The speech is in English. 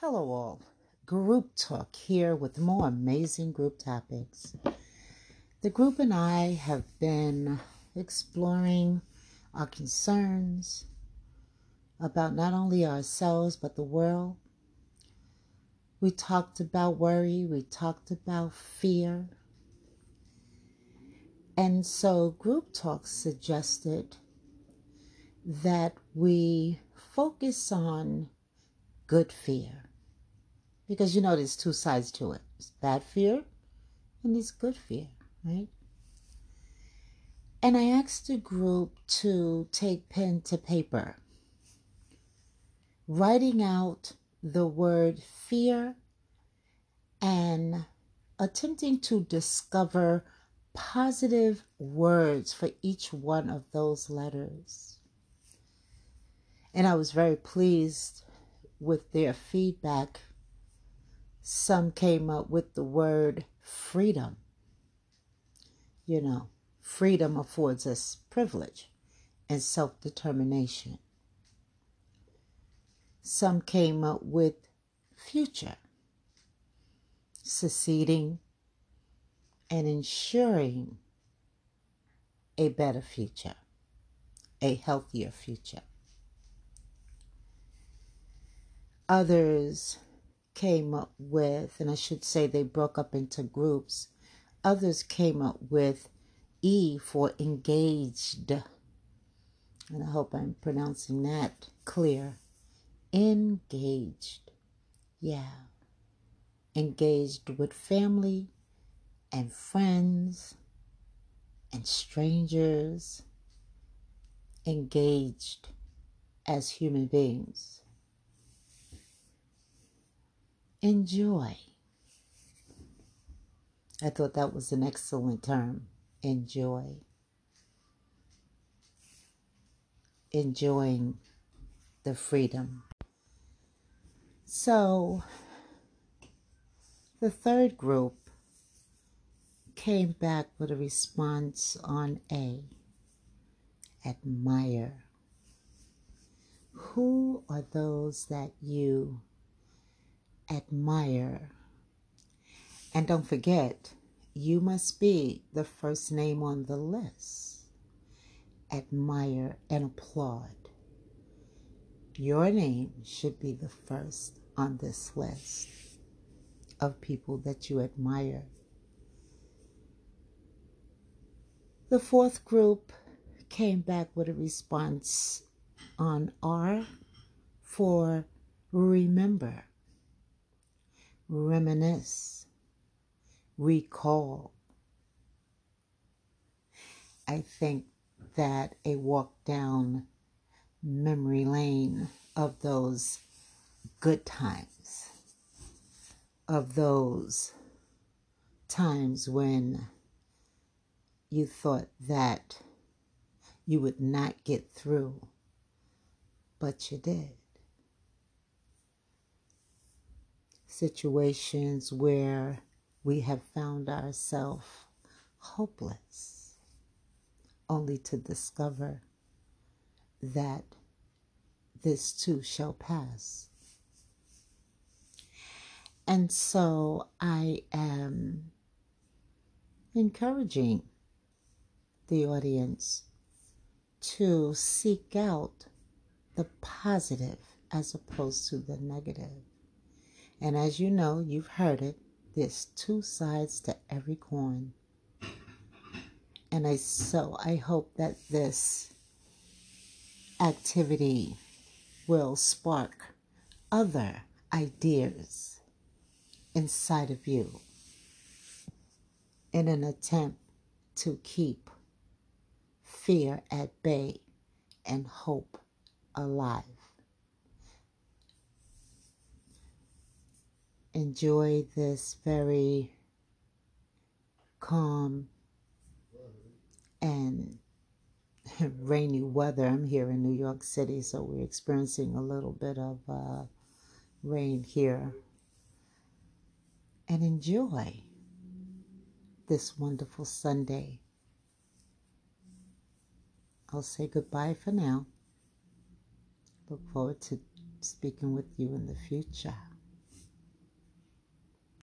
Hello, all. Group Talk here with more amazing group topics. The group and I have been exploring our concerns about not only ourselves but the world. We talked about worry, we talked about fear. And so, Group Talk suggested that we focus on good fear. Because you know there's two sides to it. It's bad fear and it's good fear, right? And I asked the group to take pen to paper, writing out the word fear and attempting to discover positive words for each one of those letters. And I was very pleased with their feedback. Some came up with the word freedom. You know, freedom affords us privilege and self determination. Some came up with future, succeeding and ensuring a better future, a healthier future. Others came up with, and I should say they broke up into groups, others came up with E for engaged. And I hope I'm pronouncing that clear. Engaged. Yeah. Engaged with family and friends and strangers. Engaged as human beings enjoy. I thought that was an excellent term. Enjoy. Enjoying the freedom. So, the third group came back with a response on A admire. Who are those that you admire. And don't forget, you must be the first name on the list. Admire and applaud. Your name should be the first on this list of people that you admire. The fourth group came back with a response on R for remember reminisce, recall. I think that a walk down memory lane of those good times, of those times when you thought that you would not get through, but you did. Situations where we have found ourselves hopeless, only to discover that this too shall pass. And so I am encouraging the audience to seek out the positive as opposed to the negative. And as you know, you've heard it, there's two sides to every coin. And I so I hope that this activity will spark other ideas inside of you in an attempt to keep fear at bay and hope alive. Enjoy this very calm and rainy weather. I'm here in New York City, so we're experiencing a little bit of uh, rain here. And enjoy this wonderful Sunday. I'll say goodbye for now. Look forward to speaking with you in the future.